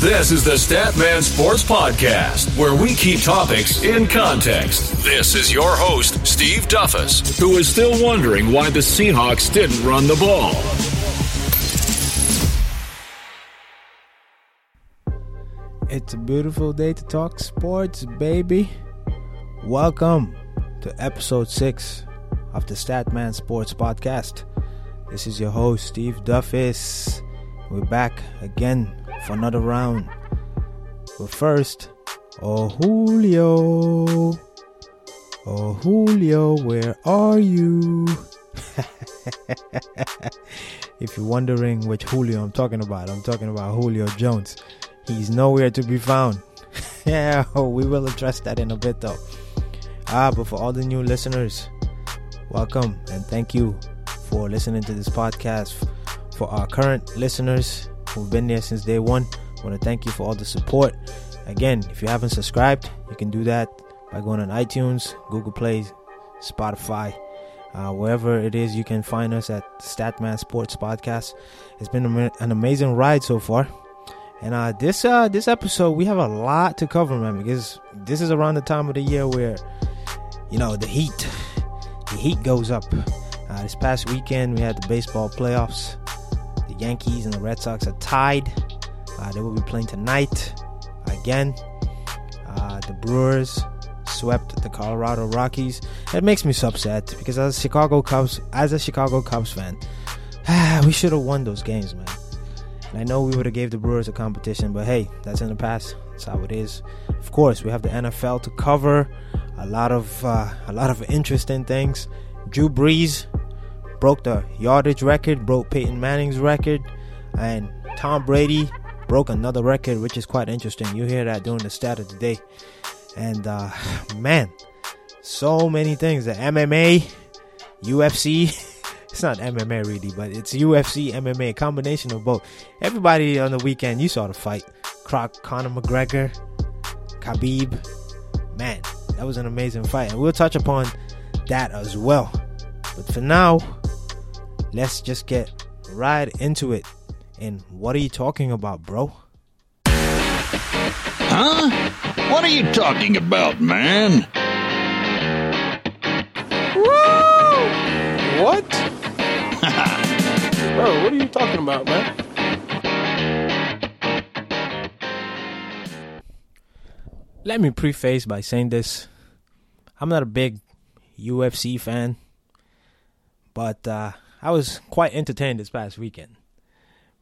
This is the Statman Sports Podcast, where we keep topics in context. This is your host, Steve Duffus, who is still wondering why the Seahawks didn't run the ball. It's a beautiful day to talk sports, baby. Welcome to episode six of the Statman Sports Podcast. This is your host, Steve Duffus. We're back again for another round. But first, oh Julio. Oh Julio, where are you? if you're wondering which Julio I'm talking about, I'm talking about Julio Jones. He's nowhere to be found. yeah, we will address that in a bit though. Ah, but for all the new listeners, welcome and thank you for listening to this podcast. For our current listeners who've been there since day one, I want to thank you for all the support. Again, if you haven't subscribed, you can do that by going on iTunes, Google Play, Spotify, uh, wherever it is you can find us at Statman Sports Podcast. It's been an amazing ride so far. And uh, this uh, this episode, we have a lot to cover, man, because this is around the time of the year where, you know, the heat, the heat goes up. Uh, this past weekend, we had the baseball playoffs. Yankees and the Red Sox are tied. Uh, they will be playing tonight again. Uh, the Brewers swept the Colorado Rockies. It makes me so upset because as a Chicago Cubs, as a Chicago Cubs fan, we should have won those games, man. And I know we would have gave the Brewers a competition, but hey, that's in the past. That's how it is. Of course, we have the NFL to cover. A lot of uh, a lot of interesting things. Drew Brees broke the yardage record, broke Peyton Manning's record, and Tom Brady broke another record, which is quite interesting. You hear that during the stat of the day. And uh, man, so many things. The MMA, UFC. It's not MMA really, but it's UFC, MMA, combination of both. Everybody on the weekend, you saw the fight. Croc, Conor McGregor, Khabib. Man, that was an amazing fight. And we'll touch upon that as well. But for now, let's just get right into it. And what are you talking about, bro? Huh? What are you talking about, man? Woo! What? Bro, what are you talking about, man? Let me preface by saying this. I'm not a big UFC fan, but uh, I was quite entertained this past weekend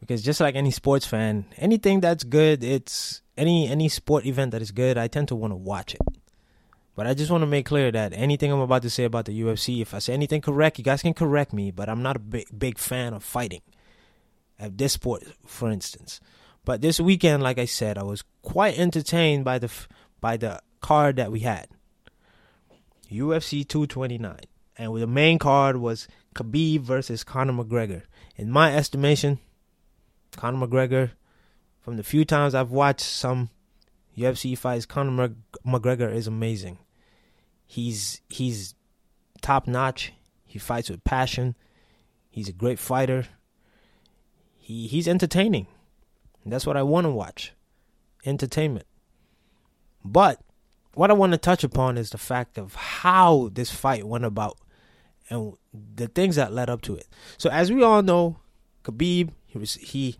because just like any sports fan, anything that's good, it's any any sport event that is good, I tend to want to watch it. But I just want to make clear that anything I'm about to say about the UFC, if I say anything correct, you guys can correct me. But I'm not a big big fan of fighting, of this sport, for instance. But this weekend, like I said, I was quite entertained by the by the card that we had. UFC 229, and the main card was Khabib versus Conor McGregor. In my estimation, Conor McGregor, from the few times I've watched some UFC fights, Conor McGregor is amazing. He's he's top notch. He fights with passion. He's a great fighter. He he's entertaining. That's what I want to watch. Entertainment. But what I want to touch upon is the fact of how this fight went about and the things that led up to it. So as we all know, Khabib he was he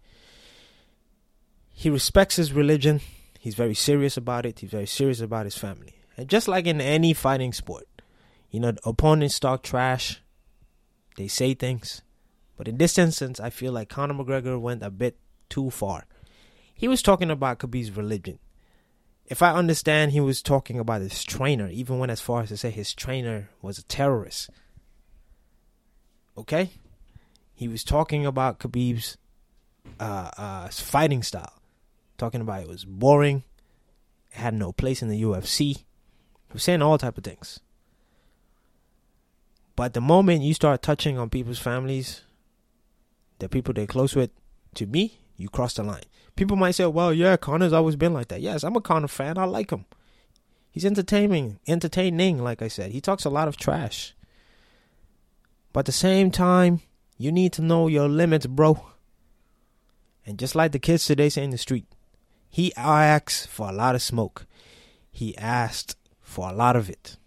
he respects his religion. He's very serious about it. He's very serious about his family. And just like in any fighting sport, you know, opponents talk trash, they say things. But in this instance, I feel like Conor McGregor went a bit too far. He was talking about Khabib's religion. If I understand, he was talking about his trainer, even went as far as to say his trainer was a terrorist. Okay? He was talking about Khabib's uh, uh, fighting style, talking about it was boring, it had no place in the UFC. He was saying all type of things. But the moment you start touching on people's families, the people they're close with, to me, you cross the line. People might say, "Well, yeah, Conor's always been like that." Yes, I'm a Conor fan. I like him. He's entertaining, entertaining. Like I said, he talks a lot of trash. But at the same time, you need to know your limits, bro. And just like the kids today say in the street, He asked for a lot of smoke. He asked for a lot of it.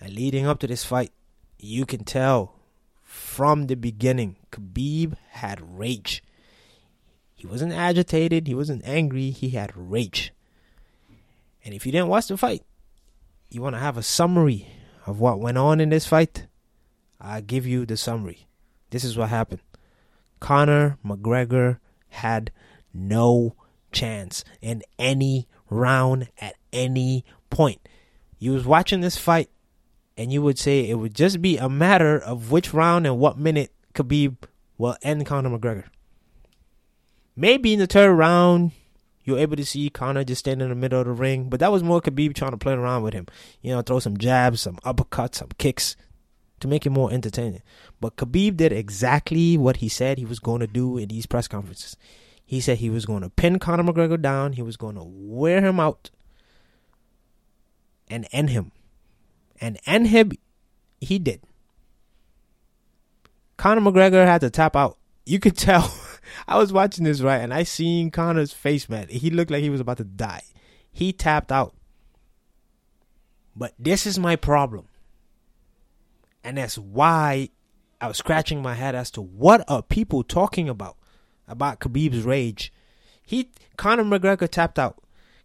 And leading up to this fight, you can tell from the beginning, Khabib had rage. He wasn't agitated, he wasn't angry, he had rage. And if you didn't watch the fight, you want to have a summary of what went on in this fight, I'll give you the summary. This is what happened. Conor McGregor had no chance in any round at any point. You was watching this fight and you would say it would just be a matter of which round and what minute Khabib will end Conor McGregor. Maybe in the third round, you're able to see Conor just standing in the middle of the ring, but that was more Khabib trying to play around with him. You know, throw some jabs, some uppercuts, some kicks to make it more entertaining. But Khabib did exactly what he said he was going to do in these press conferences. He said he was going to pin Conor McGregor down, he was going to wear him out, and end him. And end him, he did. Conor McGregor had to tap out. You could tell. I was watching this right, and I seen Conor's face, man. He looked like he was about to die. He tapped out. But this is my problem. And that's why I was scratching my head as to what are people talking about about Khabib's rage. He Conor McGregor tapped out.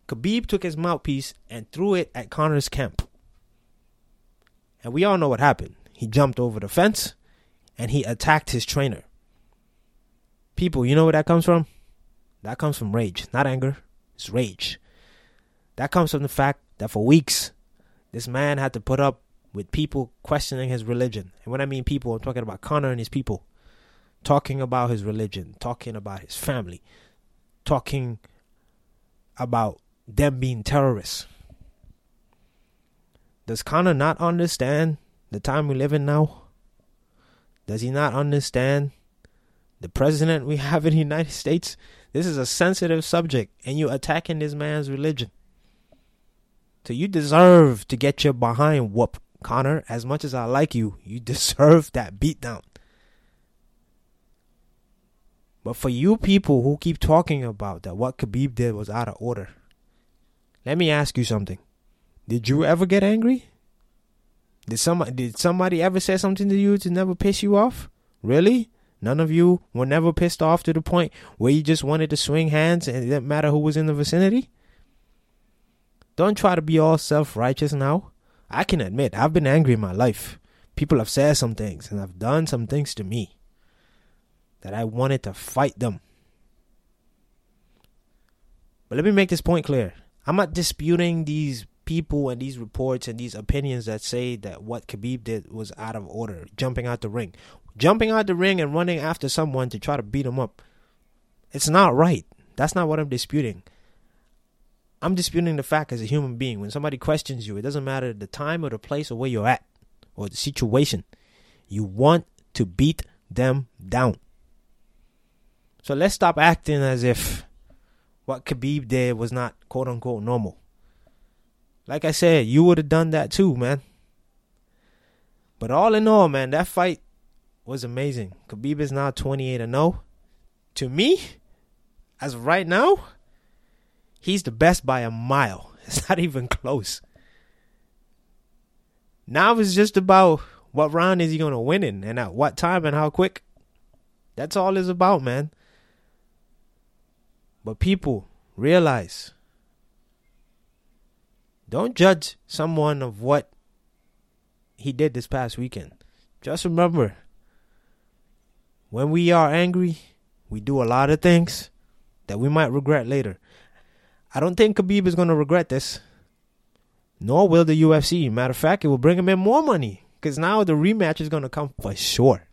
Khabib took his mouthpiece and threw it at Conor's camp. And we all know what happened. He jumped over the fence and he attacked his trainer. People, you know where that comes from? That comes from rage, not anger. It's rage. That comes from the fact that for weeks, this man had to put up with people questioning his religion. And when I mean people, I'm talking about Conor and his people. Talking about his religion, talking about his family, talking about them being terrorists. Does Conor not understand the time we live in now? Does he not understand the president we have in the United States? This is a sensitive subject, and you're attacking this man's religion. So you deserve to get your behind whoop, Conor. As much as I like you, you deserve that beatdown. But for you people who keep talking about that what Khabib did was out of order, let me ask you something. Did you ever get angry? Did somebody did somebody ever say something to you to never piss you off? Really? None of you were never pissed off to the point where you just wanted to swing hands and it didn't matter who was in the vicinity? Don't try to be all self righteous now. I can admit I've been angry in my life. People have said some things and have done some things to me that I wanted to fight them. But let me make this point clear. I'm not disputing these people and these reports and these opinions that say that what Khabib did was out of order, jumping out the ring. Jumping out the ring and running after someone to try to beat him up. It's not right. That's not what I'm disputing. I'm disputing the fact as a human being. When somebody questions you, it doesn't matter the time or the place or where you're at or the situation. You want to beat them down. So let's stop acting as if what Khabib did was not quote unquote normal. Like I said, you would have done that too, man. But all in all, man, that fight was amazing. Khabib is now 28 and 0. To me, as of right now, he's the best by a mile. It's not even close. Now it's just about what round is he going to win in and at what time and how quick. That's all it's about, man. But people realize don't judge someone of what he did this past weekend. Just remember when we are angry, we do a lot of things that we might regret later. I don't think Khabib is going to regret this, nor will the UFC. Matter of fact, it will bring him in more money because now the rematch is going to come for sure.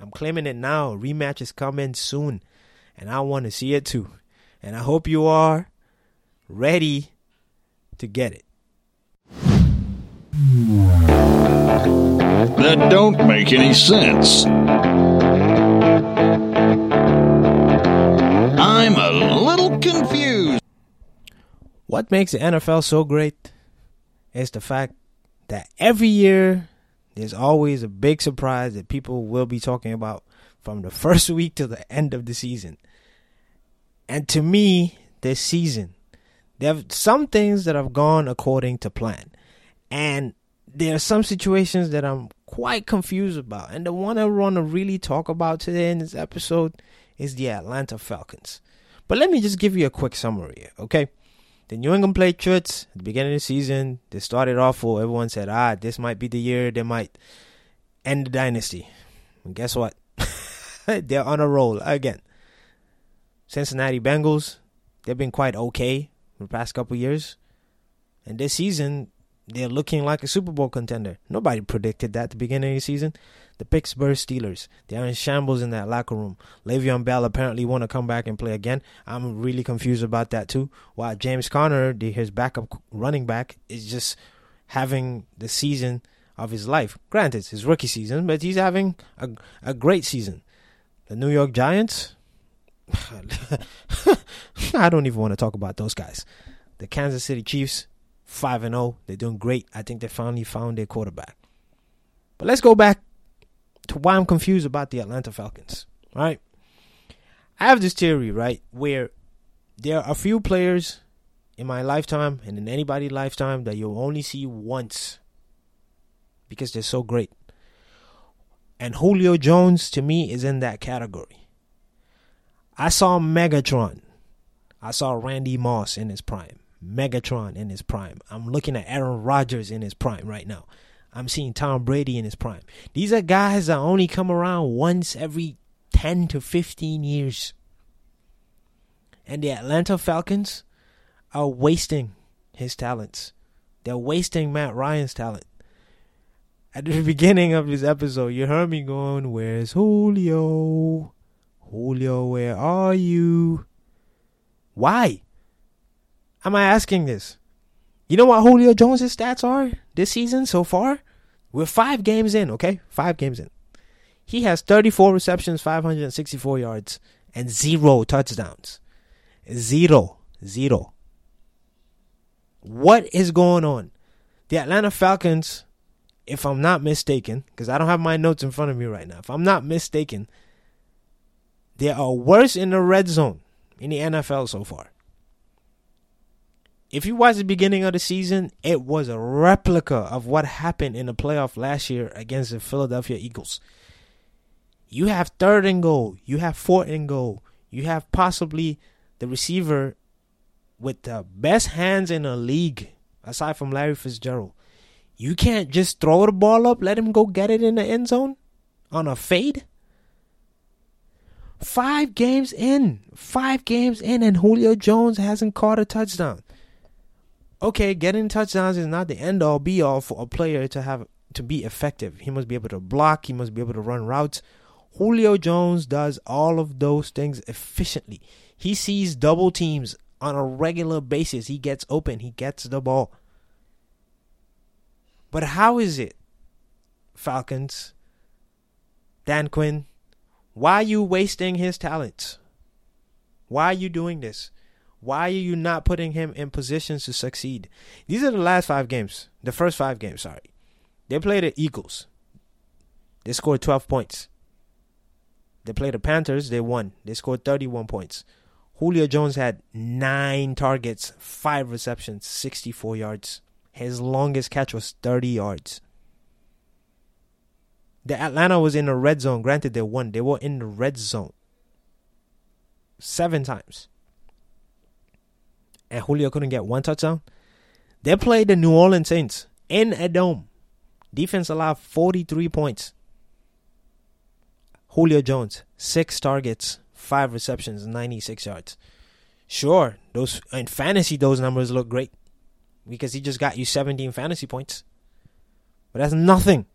I'm claiming it now. Rematch is coming soon, and I want to see it too. And I hope you are ready to get it. That don't make any sense. What makes the NFL so great is the fact that every year there's always a big surprise that people will be talking about from the first week to the end of the season. And to me, this season There are some things that have gone according to plan. And there are some situations that I'm quite confused about. And the one I want to really talk about today in this episode is the Atlanta Falcons. But let me just give you a quick summary, okay? The New England Patriots at the beginning of the season, they started off. Everyone said, ah, this might be the year they might end the dynasty. And guess what? They're on a roll again. Cincinnati Bengals, they've been quite okay the past couple years. And this season, they're looking like a Super Bowl contender. Nobody predicted that at the beginning of the season. The Pittsburgh Steelers, they're in shambles in that locker room. Le'Veon Bell apparently want to come back and play again. I'm really confused about that too. While James Conner, his backup running back, is just having the season of his life. Granted, it's his rookie season, but he's having a, a great season. The New York Giants, I don't even want to talk about those guys. The Kansas City Chiefs, 5 and 0. They're doing great. I think they finally found their quarterback. But let's go back to why I'm confused about the Atlanta Falcons. Right. I have this theory, right, where there are a few players in my lifetime and in anybody's lifetime that you'll only see once because they're so great. And Julio Jones to me is in that category. I saw Megatron. I saw Randy Moss in his prime. Megatron in his prime. I'm looking at Aaron Rodgers in his prime right now. I'm seeing Tom Brady in his prime. These are guys that only come around once every 10 to 15 years. And the Atlanta Falcons are wasting his talents. They're wasting Matt Ryan's talent. At the beginning of this episode, you heard me going, Where's Julio? Julio, where are you? Why? Am I asking this? You know what Julio Jones' stats are this season so far? We're five games in, okay? Five games in. He has 34 receptions, 564 yards, and zero touchdowns. Zero. Zero. What is going on? The Atlanta Falcons, if I'm not mistaken, because I don't have my notes in front of me right now, if I'm not mistaken, they are worse in the red zone in the NFL so far. If you watch the beginning of the season, it was a replica of what happened in the playoff last year against the Philadelphia Eagles. You have third and goal, you have fourth and goal, you have possibly the receiver with the best hands in the league, aside from Larry Fitzgerald. You can't just throw the ball up, let him go get it in the end zone on a fade. Five games in, five games in, and Julio Jones hasn't caught a touchdown. Okay, getting touchdowns is not the end all be all for a player to have to be effective. He must be able to block, he must be able to run routes. Julio Jones does all of those things efficiently. He sees double teams on a regular basis. He gets open, he gets the ball. But how is it, Falcons, Dan Quinn, why are you wasting his talents? Why are you doing this? Why are you not putting him in positions to succeed? These are the last five games. The first five games, sorry. They played the Eagles. They scored 12 points. They played the Panthers. They won. They scored 31 points. Julio Jones had nine targets, five receptions, 64 yards. His longest catch was 30 yards. The Atlanta was in the red zone. Granted, they won. They were in the red zone seven times. And Julio couldn't get one touchdown. They played the New Orleans Saints in a dome. Defense allowed 43 points. Julio Jones, six targets, five receptions, 96 yards. Sure, those in fantasy those numbers look great because he just got you 17 fantasy points. But that's nothing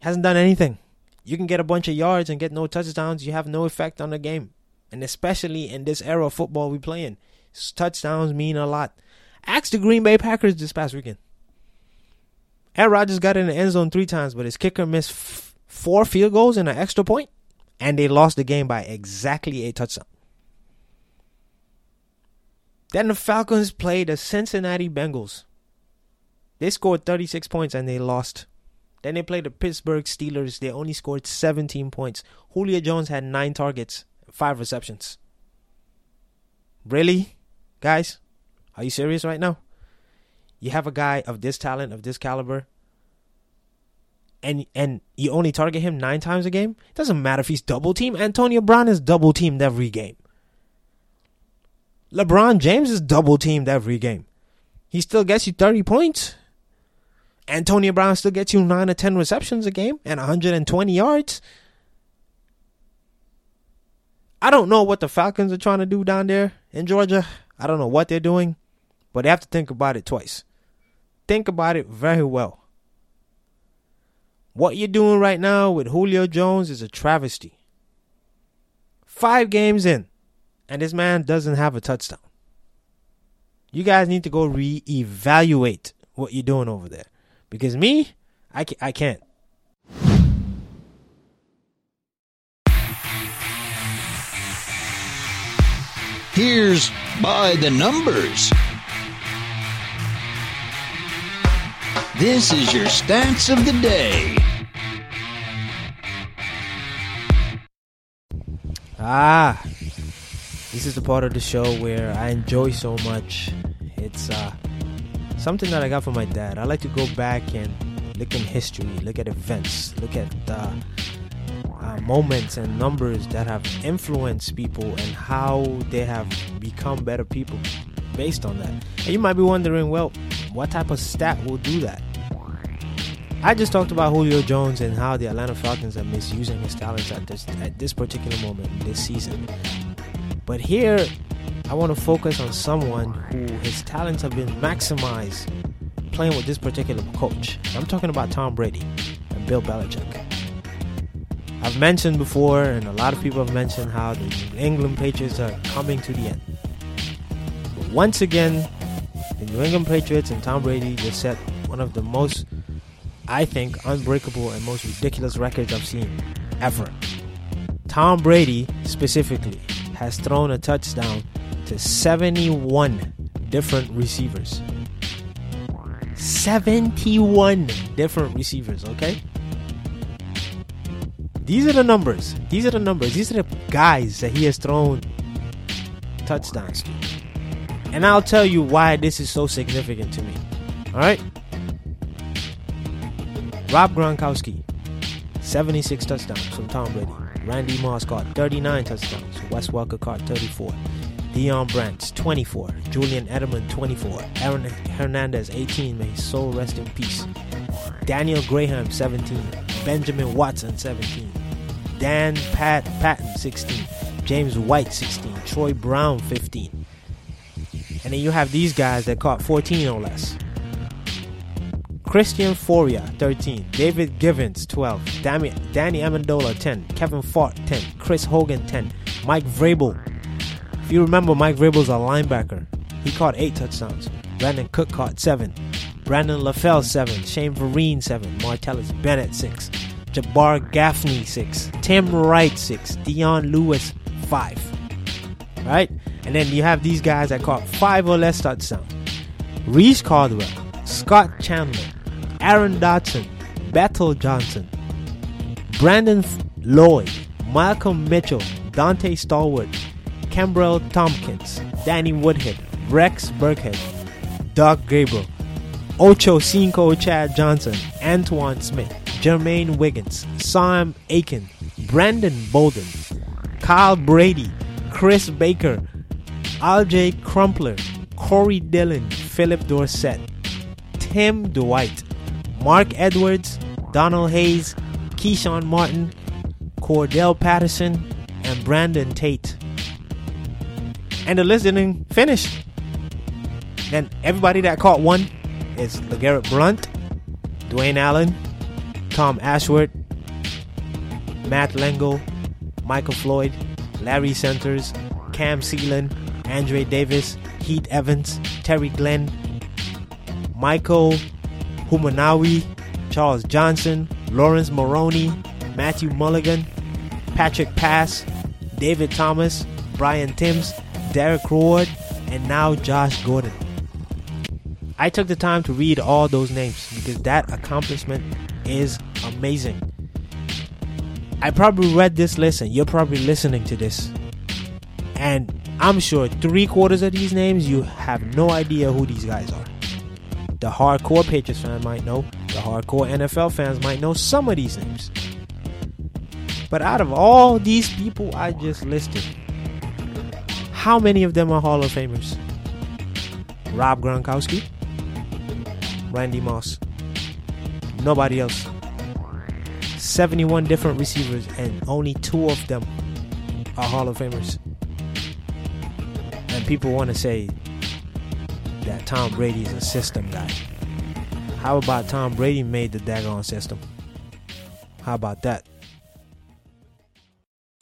hasn't done anything. You can get a bunch of yards and get no touchdowns. You have no effect on the game. And especially in this era of football we play in, touchdowns mean a lot. Ask the Green Bay Packers this past weekend. Aaron Rodgers got in the end zone three times, but his kicker missed f- four field goals and an extra point, and they lost the game by exactly a touchdown. Then the Falcons played the Cincinnati Bengals. They scored 36 points and they lost then they played the Pittsburgh Steelers. They only scored 17 points. Julio Jones had nine targets, five receptions. Really, guys? Are you serious right now? You have a guy of this talent, of this caliber, and and you only target him nine times a game. It doesn't matter if he's double teamed. Antonio Brown is double teamed every game. LeBron James is double teamed every game. He still gets you 30 points. Antonio Brown still gets you 9 or 10 receptions a game and 120 yards. I don't know what the Falcons are trying to do down there in Georgia. I don't know what they're doing, but they have to think about it twice. Think about it very well. What you're doing right now with Julio Jones is a travesty. Five games in, and this man doesn't have a touchdown. You guys need to go reevaluate what you're doing over there. Because me, I, I can't. Here's By the Numbers. This is your stats of the day. Ah, this is the part of the show where I enjoy so much. It's uh, something that I got from my dad. I like to go back and look in history, look at events, look at uh, uh, moments and numbers that have influenced people and how they have become better people based on that. And you might be wondering, well, what type of stat will do that? I just talked about Julio Jones and how the Atlanta Falcons are misusing his talents at this at this particular moment this season. But here, I want to focus on someone who his talents have been maximized playing with this particular coach. I'm talking about Tom Brady and Bill Belichick. I've mentioned before, and a lot of people have mentioned how the New England Patriots are coming to the end. But once again, the New England Patriots and Tom Brady just set one of the most I think, unbreakable and most ridiculous records I've seen ever. Tom Brady, specifically, has thrown a touchdown to 71 different receivers. 71 different receivers, okay? These are the numbers. These are the numbers. These are the guys that he has thrown touchdowns to. And I'll tell you why this is so significant to me. All right? Rob Gronkowski, 76 touchdowns from Tom Brady. Randy Moss caught 39 touchdowns. Wes Welker caught 34. Deion Branch, 24. Julian Edelman, 24. Aaron Hernandez, 18. May his soul rest in peace. Daniel Graham, 17. Benjamin Watson, 17. Dan Pat Patton, 16. James White, 16. Troy Brown, 15. And then you have these guys that caught 14 or less. Christian Fauria, 13. David Givens, 12. Danny, Danny Amendola, 10. Kevin Faulk, 10. Chris Hogan, 10. Mike Vrabel. If you remember, Mike Vrabel's a linebacker. He caught 8 touchdowns. Brandon Cook caught 7. Brandon LaFell, 7. Shane Vereen, 7. Martellus Bennett, 6. Jabbar Gaffney, 6. Tim Wright, 6. Dion Lewis, 5. Right? And then you have these guys that caught 5 or less touchdowns. Reche Caldwell, Scott Chandler, Aaron Dobson, Bethel Johnson, Brandon Lloyd, Malcolm Mitchell, Dante Stallworth, Kenbrell Thompkins, Danny Woodhead, Rex Burkhead, Doug Gabriel, Ocho Cinco Chad Johnson, Antowain Smith, Jermaine Wiggins, Sam Aiken, Brandon Bolden, Kyle Brady, Chris Baker, RJ Crumpler, Corey Dillon, Philip Dorsett, Tim Dwight, Marc Edwards, Donald Hayes, Keshawn Martin, Cordarrelle Patterson, and Brandon Tate. And the list didn't finish. Then everybody that caught one is LeGarrette Blount, Dwayne Allen, Tom Ashworth, Matt Lengo, Michael Floyd, Larry Centers, Cam Cleeland, Andre Davis, Heath Evans, Terry Glenn, Michael Hoomanawanui, Charles Johnson, Laurence Maroney, Matthew Mulligan, Patrick Pass, David Thomas, Brian Timms, Derek Ward, and now Josh Gordon. I took the time to read all those names because that accomplishment is amazing. I probably read this and you're probably listening to this. And I'm sure three quarters of these names you have no idea who these guys are. The hardcore Patriots fan might know, the hardcore NFL fans might know some of these names. But out of all these people I just listed, how many of them are Hall of Famers? Rob Gronkowski, Randy Moss, nobody else. 71 different receivers, and only two of them are Hall of Famers. And people want to say that Tom Brady is a system guy. How about Tom Brady made the daggone system? How about that?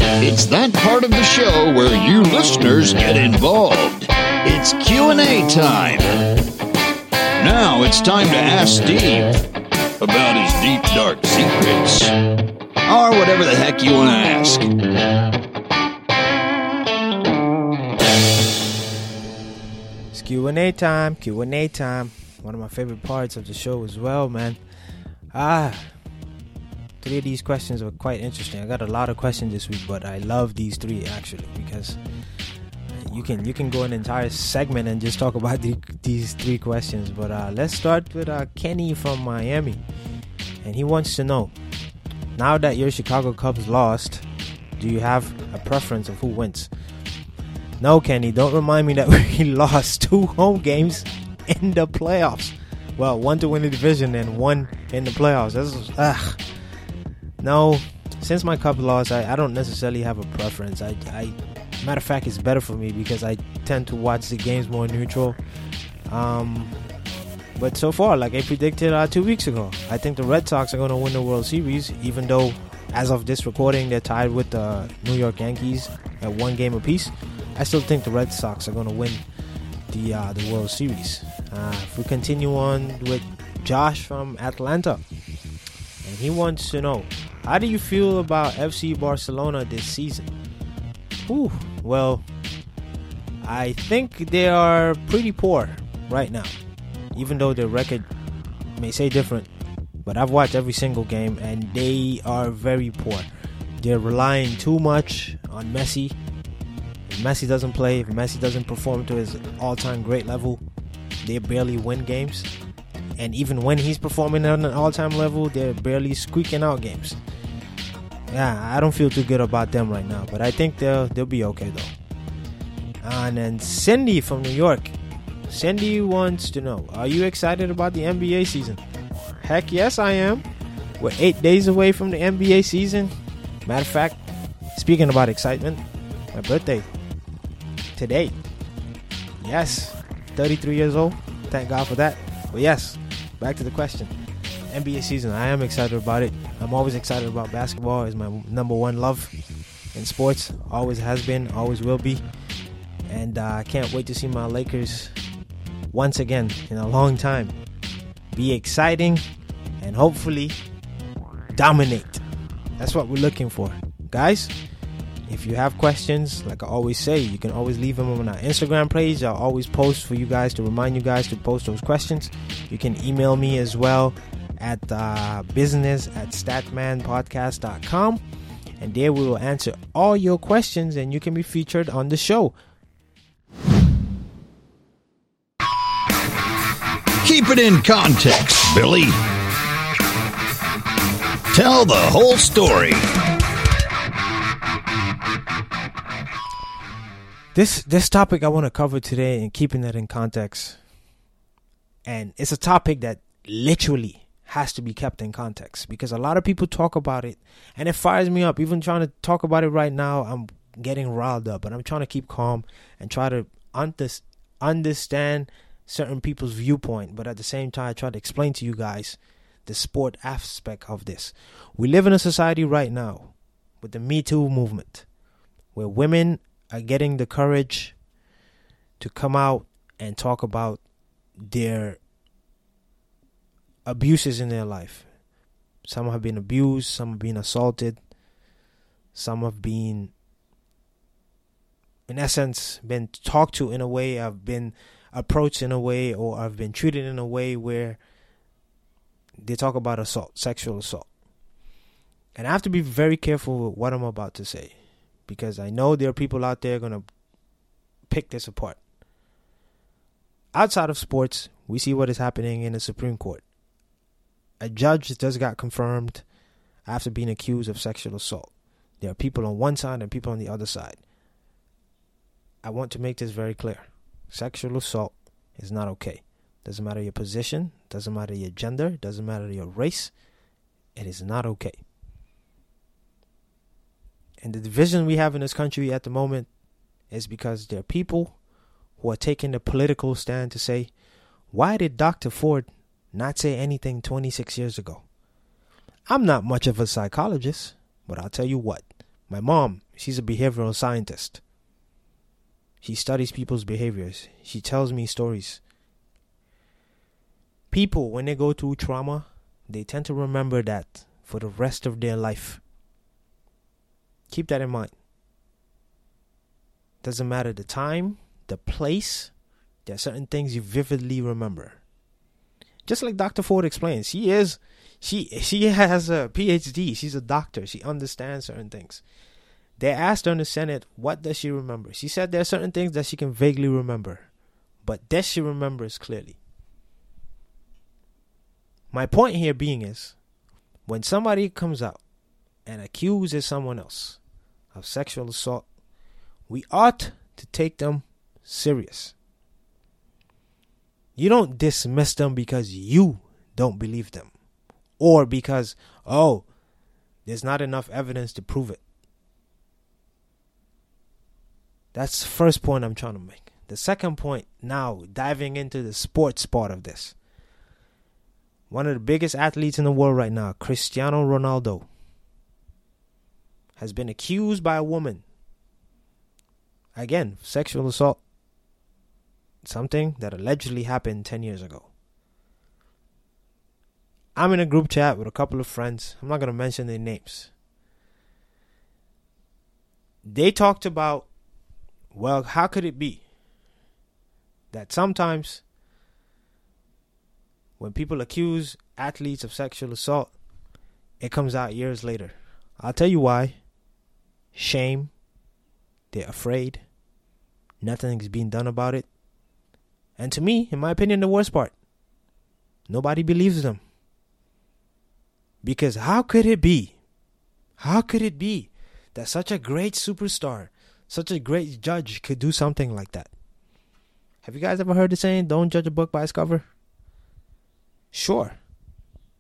It's that part of the show where you listeners get involved. It's Q&A time. Now it's time to ask Steve about his deep dark secrets or whatever the heck you want to ask. It's Q&A time, Q&A time. One of my favorite parts of the show as well, man. Ah, three of these questions were quite interesting. I got a lot of questions this week, but I love these three actually because you can you can go an entire segment and just talk about the, these three questions. But uh, let's start with uh, Kenny from Miami, and he wants to know: Now that your Chicago Cubs lost, do you have a preference of who wins? No, Kenny, don't remind me that we lost two home games in the playoffs. Well, one to win the division and one in the playoffs. That's ugh. No, since my Cubs lost, I, I don't necessarily have a preference. I, I matter of fact, it's better for me because I tend to watch the games more neutral. Um, but so far, like I predicted uh, two weeks ago, I think the Red Sox are going to win the World Series, even though, as of this recording, they're tied with the New York Yankees at one game apiece. I still think the Red Sox are going to win the uh, the World Series. Uh, if we continue on with Josh from Atlanta, and he wants to know, how do you feel about FC Barcelona this season? Ooh, well, I think they are pretty poor right now, even though their record may say different. But I've watched every single game, and they are very poor. They're relying too much on Messi. If Messi doesn't play, if Messi doesn't perform to his all-time great level, they barely win games. And even when he's performing at an all-time level, they're barely squeaking out games. Yeah, I don't feel too good about them right now, but I think they'll they'll be okay though. Ah, and then Cindy from New York. Cindy wants to know, are you excited about the NBA season? Heck yes, I am. We're eight days away from the NBA season. Matter of fact, speaking about excitement, my birthday today. Yes, 33 years old. Thank God for that. But yes, back to the question. NBA season, I am excited about it. I'm always excited about basketball. It's my number one love in sports. Always has been, always will be. And uh, I can't wait to see my Lakers once again in a long time. Be exciting and hopefully dominate. That's what we're looking for. Guys, if you have questions, like I always say, you can always leave them on our Instagram page. I'll always post for you guys to remind you guys to post those questions. You can email me as well at uh, business at statmanpodcast.com. And there we will answer all your questions and you can be featured on the show. Keep it in context, Billy. Tell the whole story. This this topic I want to cover today and keeping that in context. And it's a topic that literally has to be kept in context because a lot of people talk about it and it fires me up. Even trying to talk about it right now, I'm getting riled up, but I'm trying to keep calm and try to under, understand certain people's viewpoint, but at the same time, I try to explain to you guys the sport aspect of this. We live in a society right now with the Me Too movement where women are getting the courage to come out and talk about their abuses in their life. Some have been abused, some have been assaulted, some have been, in essence, been talked to in a way, have been approached in a way, or have been treated in a way where they talk about assault, sexual assault. And I have to be very careful with what I'm about to say because I know there are people out there going to pick this apart. Outside of sports, we see what is happening in the Supreme Court. A judge just got confirmed after being accused of sexual assault. There are people on one side and people on the other side. I want to make this very clear. Sexual assault is not okay. Doesn't matter your position, doesn't matter your gender, doesn't matter your race. It is not okay. And the division we have in this country at the moment is because there are people who are taking the political stand to say, why did Dr. Ford not say anything 26 years ago? I'm not much of a psychologist, but I'll tell you what. My mom, she's a behavioral scientist. She studies people's behaviors. She tells me stories. People, when they go through trauma, they tend to remember that for the rest of their life. Keep that in mind. Doesn't matter the time, the place, there are certain things you vividly remember. Just like Dr. Ford explains, she is she she has a PhD. She's a doctor. She understands certain things. They asked her in the Senate, what does she remember? She said there are certain things that she can vaguely remember, but that she remembers clearly. My point here being is when somebody comes out and accuses someone else of sexual assault, we ought to take them serious. You don't dismiss them because you don't believe them or because, oh, there's not enough evidence to prove it. That's the first point I'm trying to make. The second point, now diving into the sports part of this. One of the biggest athletes in the world right now, Cristiano Ronaldo, has been accused by a woman. Again, sexual assault. Something that allegedly happened 10 years ago. I'm in a group chat with a couple of friends. I'm not going to mention their names. They talked about, well, how could it be that sometimes when people accuse athletes of sexual assault, it comes out years later? I'll tell you why. Shame. They're afraid. Nothing's being done about it. And to me, in my opinion, the worst part, nobody believes them. Because how could it be? How could it be that such a great superstar, such a great judge could do something like that? Have you guys ever heard the saying, don't judge a book by its cover? Sure.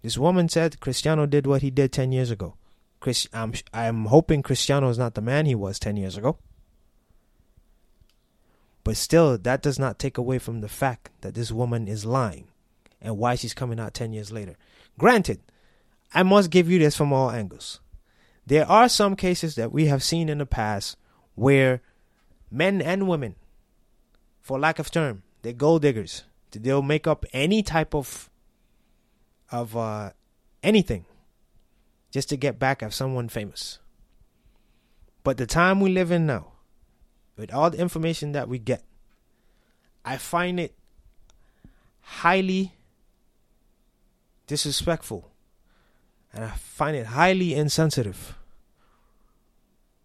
This woman said Cristiano did what he did 10 years ago. Chris, I'm, I'm hoping Cristiano is not the man he was 10 years ago. But still, that does not take away from the fact that this woman is lying and why she's coming out 10 years later. Granted, I must give you this from all angles. There are some cases that we have seen in the past where men and women, for lack of term, they're gold diggers. They'll make up any type of of uh, anything just to get back at someone famous. But the time we live in now, with all the information that we get, I find it highly disrespectful and I find it highly insensitive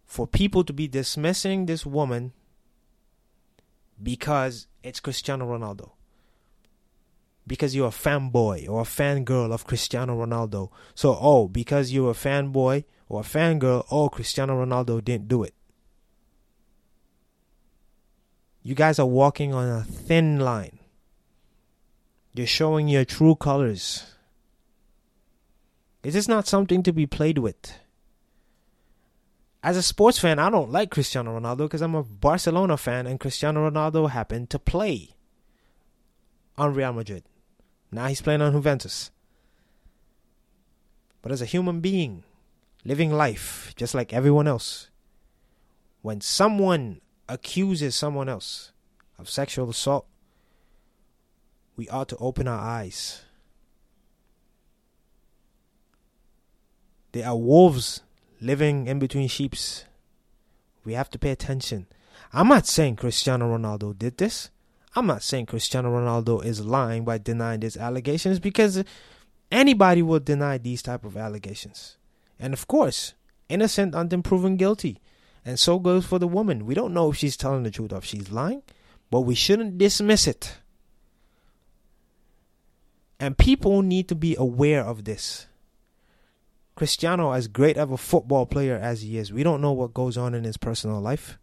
for people to be dismissing this woman because it's Cristiano Ronaldo. Because you're a fanboy or a fangirl of Cristiano Ronaldo. So, oh, because you're a fanboy or a fangirl, oh, Cristiano Ronaldo didn't do it. You guys are walking on a thin line. You're showing your true colors. It is not something to be played with. As a sports fan, I don't like Cristiano Ronaldo because I'm a Barcelona fan and Cristiano Ronaldo happened to play on Real Madrid. Now he's playing on Juventus. But as a human being, living life just like everyone else, when someone accuses someone else of sexual assault, we ought to open our eyes There are wolves living in between sheeps. We have to pay attention. I'm not saying Cristiano Ronaldo did this. I'm not saying Cristiano Ronaldo is lying by denying these allegations because anybody will deny these type of allegations. And of course, innocent until proven guilty. And so goes for the woman. We don't know if she's telling the truth or if she's lying, but we shouldn't dismiss it. And people need to be aware of this. Cristiano, as great of a football player as he is, we don't know what goes on in his personal life.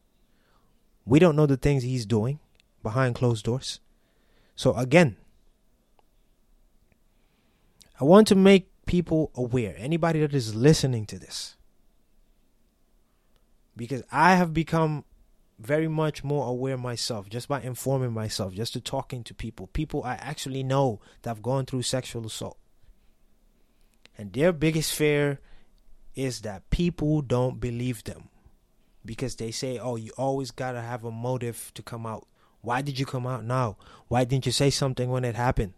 We don't know the things he's doing behind closed doors. So, again, I want to make people aware, anybody that is listening to this, because I have become very much more aware myself just by informing myself, just to talking to people, people I actually know that have gone through sexual assault. And their biggest fear is that people don't believe them because they say, oh, you always got to have a motive to come out. Why did you come out now? Why didn't you say something when it happened?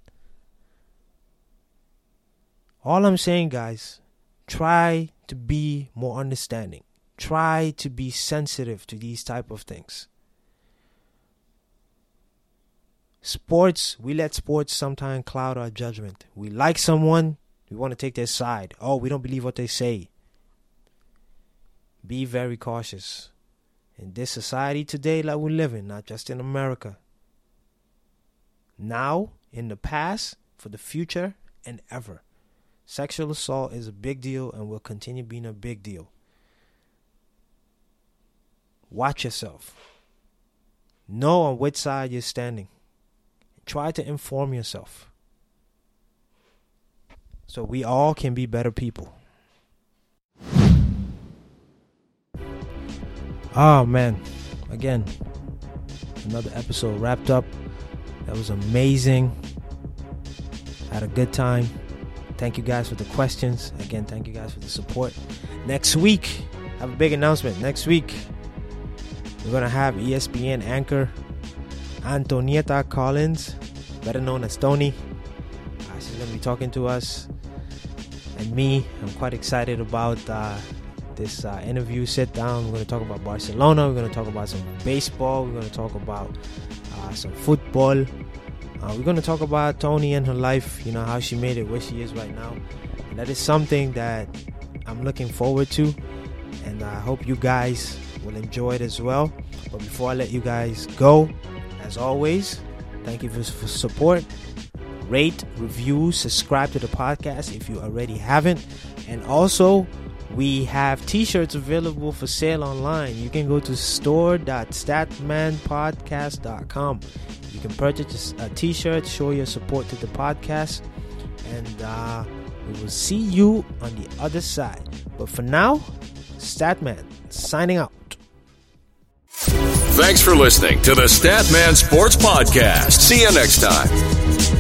All I'm saying, guys, try to be more understanding. Try to be sensitive to these type of things. Sports, we let sports sometimes cloud our judgment. We like someone, we want to take their side. Oh, we don't believe what they say. Be very cautious. In this society today that we live in, not just in America. Now, in the past, for the future, and ever. Sexual assault is a big deal and will continue being a big deal. Watch yourself. Know on which side you're standing. Try to inform yourself. So we all can be better people. Oh man, again, another episode wrapped up. That was amazing. Had a good time. Thank you guys for the questions. Again, thank you guys for the support. Next week, I have a big announcement. Next week, we're gonna have ESPN anchor Antonieta Collins, better known as Tony. Uh, she's gonna be talking to us and me. I'm quite excited about uh, this uh, interview sit down. We're going to talk about Barcelona. We're going to talk about some baseball. We're going to talk about uh, some football. Uh, we're going to talk about Tony and her life, you know, how she made it where she is right now. And that is something that I'm looking forward to. And I hope you guys will enjoy it as well. But before I let you guys go, as always, thank you for, for support. Rate, review, subscribe to the podcast if you already haven't. And also, we have t-shirts available for sale online. You can go to store.statmanpodcast.com. You can purchase a t-shirt, show your support to the podcast, and uh, we will see you on the other side. But for now, Statman signing out. Thanks for listening to the Statman Sports Podcast. See you next time.